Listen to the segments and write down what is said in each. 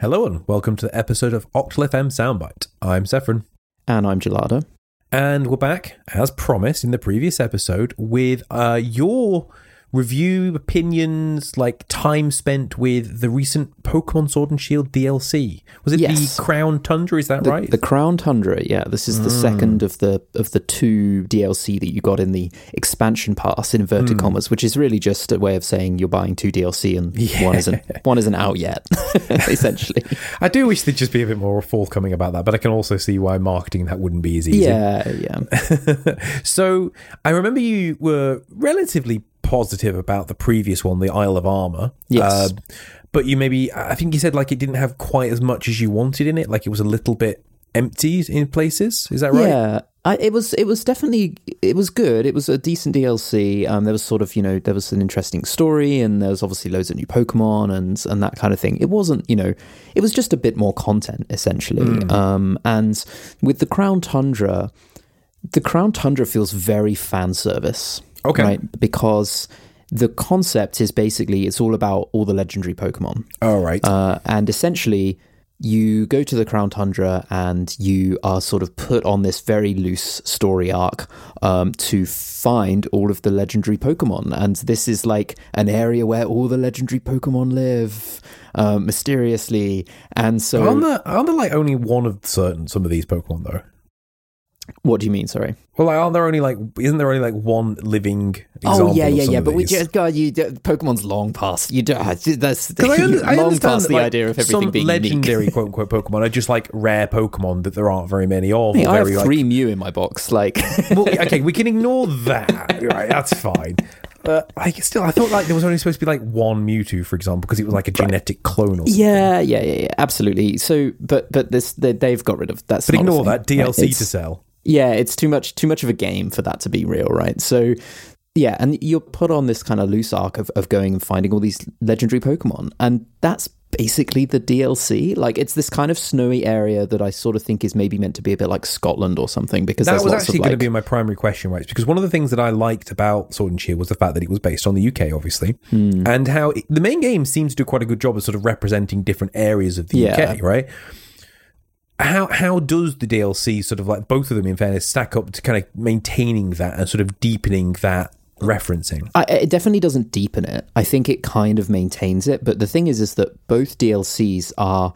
Hello and welcome to the episode of Octal FM Soundbite. I'm Sephron. And I'm Gelada. And we're back, as promised in the previous episode, with uh, your review, opinions, like time spent with the recent Pokemon Sword and Shield DLC. Was it Yes. the Crown Tundra? Is that The, right? the Crown Tundra, yeah. This is the hmm. second of the of the two DLC that you got in the expansion pass in inverted hmm. commas, which is really just a way of saying you're buying two DLC and one isn't one isn't out yet, essentially. I do wish they'd just be a bit more forthcoming about that, but I can also see why marketing that wouldn't be as easy. Yeah, yeah. So I remember you were relatively positive about the previous one, the Isle of Armor. Yes. Uh, but you maybe, I think you said like it didn't have quite as much as you wanted in it. Like it was a little bit empty in places. Is that right? Yeah, I, it was it was definitely it was good. It was a decent DLC. Um, there was sort of you know there was an interesting story, and there was obviously loads of new Pokemon and and that kind of thing. It wasn't you know it was just a bit more content essentially. Um, and with the Crown Tundra, the Crown Tundra feels very fan service. Okay. right? because the concept is basically it's all about all the legendary Pokemon. All right. Uh, and essentially, you go to the Crown Tundra and you are sort of put on this very loose story arc um, to find all of the legendary Pokemon. And this is like an area where all the legendary Pokemon live um, mysteriously. And so, aren't there, aren't there like only one of certain some of these Pokemon though? What do you mean? Sorry. Well, like, aren't there only like isn't there only like one living? Oh, example Oh yeah, yeah, yeah. But we just God, you Pokemon's long past. You do that's I, under, I long past that, the like, idea of everything being legendary unique. quote unquote Pokemon are just like rare Pokemon that there aren't very many of. Hey, I have very, like, three Mew in my box. Like, well, okay, we can ignore that. Right, that's fine. But like, still, I thought like there was only supposed to be like one Mewtwo, for example, because it was like a genetic clone or something. Yeah, yeah, yeah, yeah, absolutely. So, but but this they, they've got rid of that. But ignore that DLC right? to sell. Yeah, it's too much too much of a game for that to be real, right? So, yeah, and you're put on this kind of loose arc of, of going and finding all these legendary Pokemon, and that's basically the DLC. Like, it's this kind of snowy area that I sort of think is maybe meant to be a bit like Scotland or something, because That was actually of going to like, be my primary question, right? Because one of the things that I liked about Sword and Shield was the fact that it was based on the UK, obviously, Hmm. and how it, the main game seems to do quite a good job of sort of representing different areas of the Yeah. UK, right? How how does the DLC sort of like both of them, in fairness, stack up to kind of maintaining that and sort of deepening that referencing? I, it definitely doesn't deepen it. I think it kind of maintains it. But the thing is, is that both DLCs are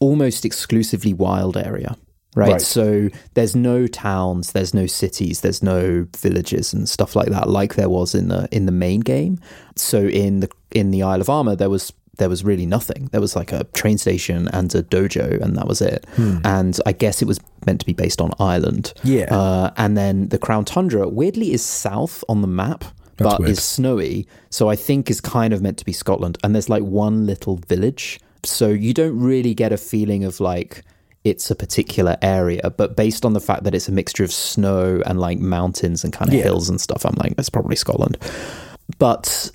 almost exclusively wild area. Right? Right. So there's no towns, there's no cities, there's no villages and stuff like that, like there was in the in the main game. So in the in the Isle of Armor, there was there was really nothing. There was like a train station and a dojo, and that was it. And I guess it was meant to be based on Ireland. Yeah. Uh, and then the Crown Tundra, weirdly, is south on the map, but weird. is snowy. So I think is kind of meant to be Scotland. And there's like one little village. So you don't really get a feeling of like it's a particular area. But based on the fact that it's a mixture of snow and like mountains and kind of Yeah. hills and stuff, I'm like, it's probably Scotland. But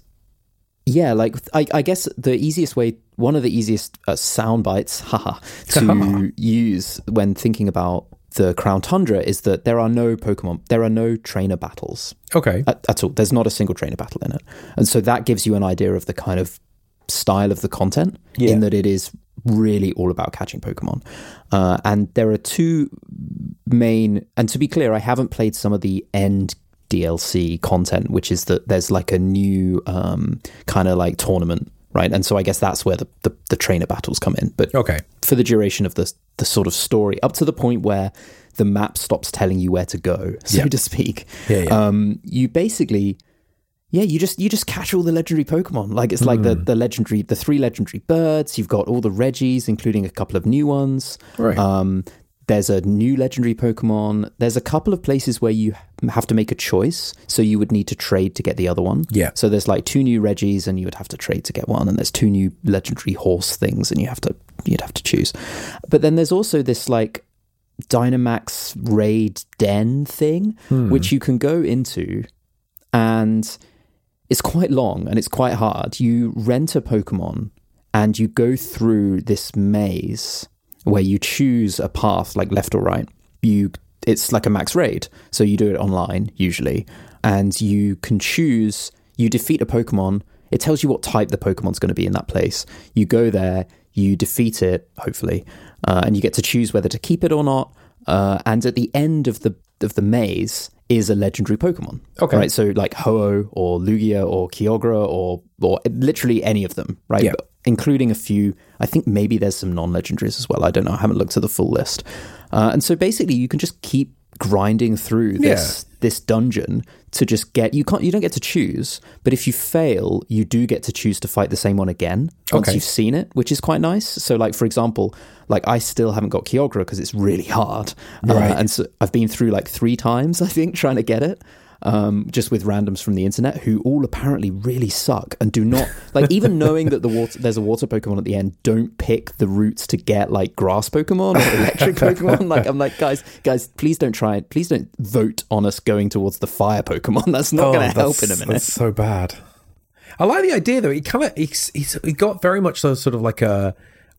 yeah, like I, I guess the easiest way, one of the easiest uh, sound bites, haha, to use when thinking about the Crown Tundra is that there are no Pokemon, there are no trainer battles Okay, at, at all. There's not a single trainer battle in it, and so that gives you an idea of the kind of style of the content Yeah. in that it is really all about catching Pokemon. Uh, and there are two main, and to be clear, I haven't played some of the end DLC content, which is that there's like a new um, kind of like tournament, right? And so I guess that's where the, the, the trainer battles come in. But okay, for the duration of the the sort of story, up to the point where the map stops telling you where to go, so Yeah. to speak. Yeah, yeah. Um, you basically, yeah, you just you just catch all the legendary Pokemon. Like it's like Hmm. the the legendary, the three legendary birds. You've got all the Regis, including a couple of new ones. Right. Um, there's a new legendary Pokemon. There's a couple of places where you have to make a choice, so you would need to trade to get the other one. Yeah. So there's like two new Regis, and you would have to trade to get one, and there's two new legendary horse things, and you have to you'd have to choose. But then there's also this like Dynamax raid den thing, hmm. which you can go into, and it's quite long and it's quite hard. You rent a Pokemon and you go through this maze where you choose a path like left or right. You it's like a max raid, so you do it online usually, and you can choose. You defeat a Pokemon. It tells you what type the Pokemon's going to be in that place. You go there. you defeat it, hopefully, uh, and you get to choose whether to keep it or not. Uh, and at the end of the of the maze is a legendary Pokemon. Okay. right. So like Ho-Oh or Lugia or Kyogre or or literally any of them, right? Yeah. Including a few. I think maybe there's some non-legendaries as well. I don't know. I haven't looked at the full list. Uh, and so basically, you can just keep grinding through this this dungeon to just get you can't you don't get to choose but if you fail you do get to choose to fight the same one again once Okay. you've seen it which is quite nice so like for example like i still haven't got kyogre because it's really hard Uh, and so i've been through like three times i think trying to get it um, just with randoms from the internet who all apparently really suck and do not like even knowing that the water there's a water Pokemon at the end, don't pick the routes to get like grass Pokemon or electric Pokemon. Like I'm like, guys, guys, please don't try it. Please don't vote on us going towards the fire Pokemon. That's not going to help in a Oh, minute. That's so bad. I like the idea though. He kind of he's, he's he got very much so sort of like a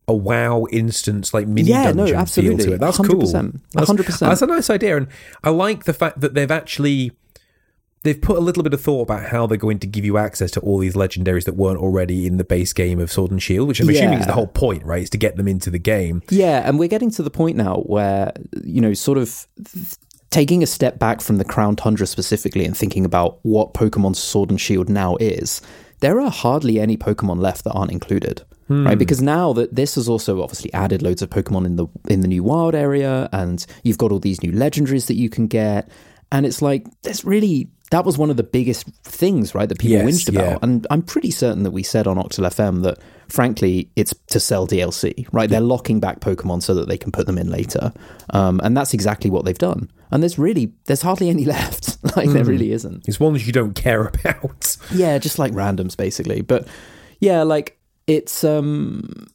a WoW instance like mini Yeah, no, dungeon feel absolutely. to it. That's 100%. cool. That's, 100%. That's a nice idea, and I like the fact that they've actually they've put a little bit of thought about how they're going to give you access to all these legendaries that weren't already in the base game of Sword and Shield, which I'm assuming is the whole point, right? Is to get them into the game. Yeah, and we're getting to the point now where, you know, sort of taking a step back from the Crown Tundra specifically and thinking about what Pokemon Sword and Shield now is, there are hardly any Pokemon left that aren't included. Hmm. Right, because now that this has also obviously added loads of Pokemon in the in the new wild area, and you've got all these new legendaries that you can get, and it's like there's really that was one of the biggest things, right, that people Yes, whinged about. yeah. And I'm pretty certain that we said on Octal FM that, frankly, it's to sell DLC, right? They're locking back Pokemon so that they can put them in later. Um, and that's exactly what they've done. And there's really, there's hardly any left. like, there really isn't. It's ones you don't care about. Yeah, just like randoms, basically. But yeah, like, it's, um,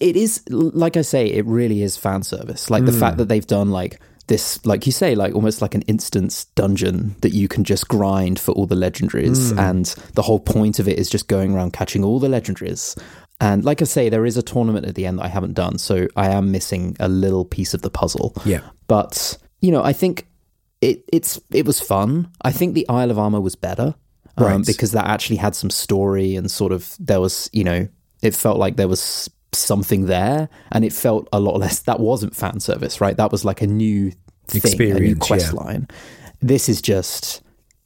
it is, like I say, it really is fan service. Like, the fact that they've done, like, this, like you say, like almost like an instance dungeon that you can just grind for all the legendaries. And the whole point of it is just going around catching all the legendaries. And like I say, there is a tournament at the end that I haven't done. So I am missing a little piece of the puzzle. Yeah. But, you know, I think it, it's, it was fun. I think the Isle of Armor was better. Um, Right. because that actually had some story and sort of there was, you know, it felt like there was something there and it felt a lot less that wasn't fan service right that was like a new thing a new quest yeah. line this is just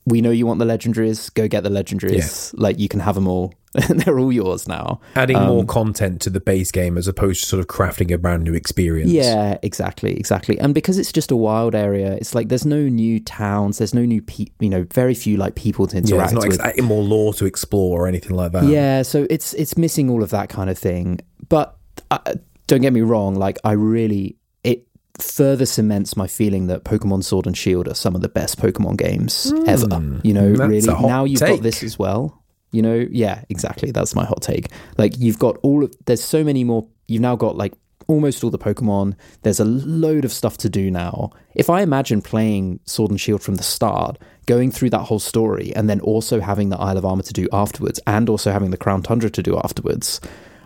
we know you want the legendaries go get the legendaries like you can have them all they're all yours now Adding more um, content to the base game as opposed to sort of crafting a brand new experience. yeah exactly exactly and because it's just a wild area it's like there's no new towns there's no new pe- you know very few like people to Yeah, interact there's not with ex- more lore to explore or anything like that. Yeah, so it's it's missing all of that kind of thing. But uh, don't get me wrong, like I really it further cements my feeling that Pokemon Sword and Shield are some of the best Pokemon games ever. You know, really now you've take. got this as well. You know, yeah, exactly. That's my hot take. Like you've got all of there's so many more you've now got like almost all the Pokemon. There's a load of stuff to do now. If I imagine playing Sword and Shield from the start, going through that whole story, and then also having the Isle of Armor to do afterwards, and also having the Crown Tundra to do afterwards,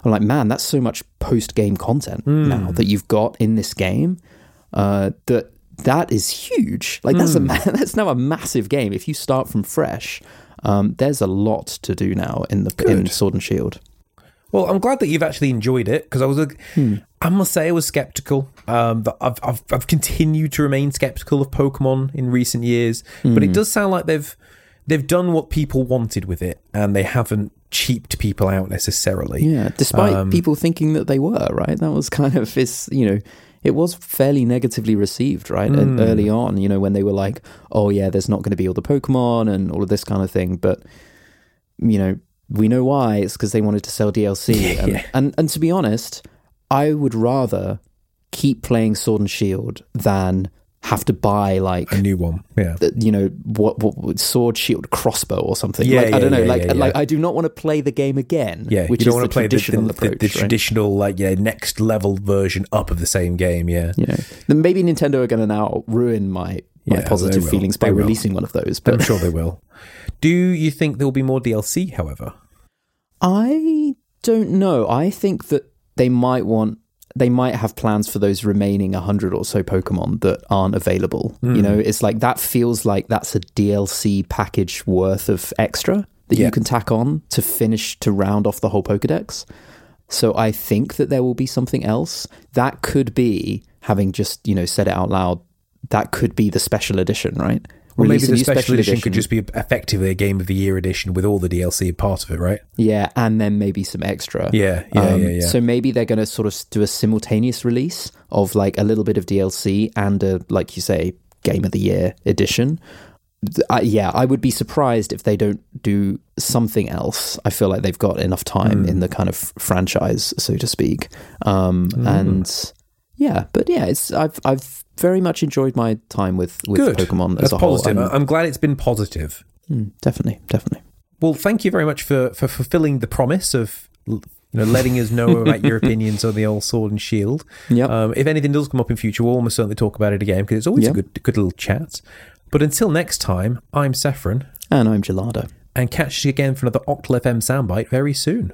I'm like, man, that's so much post game content now that you've got in this game. Uh, that that is huge. Like that's a ma- that's now a massive game. If you start from fresh, um, there's a lot to do now in the in Sword and Shield. Well, I'm glad that you've actually enjoyed it because I was, a, Hmm. I must say, I was skeptical. Um, I've, I've I've continued to remain skeptical of Pokemon in recent years. But Hmm. it does sound like they've they've done what people wanted with it, and they haven't cheaped people out necessarily. Yeah, despite Um, people thinking that they were right. That was kind of his, you know. It was fairly negatively received, right? And Early on, you know, when they were like, "Oh yeah, there's not going to be all the Pokemon and all of this kind of thing," but you know, we know why. It's because they wanted to sell DLC. and, Yeah. and and to be honest, I would rather keep playing Sword and Shield than have to buy like A new one, yeah. the- you know what, what, sword shield crossbow or something Yeah, like, i don't know yeah, like yeah, yeah. like i do not want to play the game again Yeah, which you don't is want to play the, traditional the, approach the, right? traditional, like, yeah, next level version up of the same game. Yeah, you know then maybe nintendo are going to now ruin my my Yeah, positive feelings by releasing one of those But I'm sure they will. Do you think there will be more DLC? However, i don't know i think that they might want they might have plans for those remaining 100 or so pokemon that aren't available Hmm. you know it's like that feels like that's a dlc package worth of extra that Yeah. you can tack on to finish to round off the whole pokédex So I think that there will be something else. That could be having just you know said it out loud. That could be the special edition, right? Or maybe the new special, edition, could just be effectively a Game of the Year edition with all the DLC part of it, right? Yeah, and then maybe some extra. Yeah, yeah, Um, yeah, yeah. So maybe they're going to sort of do a simultaneous release of like a little bit of DLC and a, like you say, Game of the Year edition. Yeah, I would be surprised if they don't do something else. I feel like they've got enough time Hmm. in the kind of franchise, so to speak. Um, Hmm. And yeah, but yeah, it's I've I've very much enjoyed my time with with Good. Pokemon That's as a whole. positive. I'm- I'm glad it's been positive. mm, definitely, definitely. Well, thank you very much for, for fulfilling the promise of you know letting us know about your opinions on the old Sword and Shield. Yep. Um, if anything does come up in future, we'll almost certainly talk about it again because it's always Yeah. a good good little chat. But until next time, I'm Saffron, and I'm Gelada. and catch you again for another Octal FM soundbite very soon.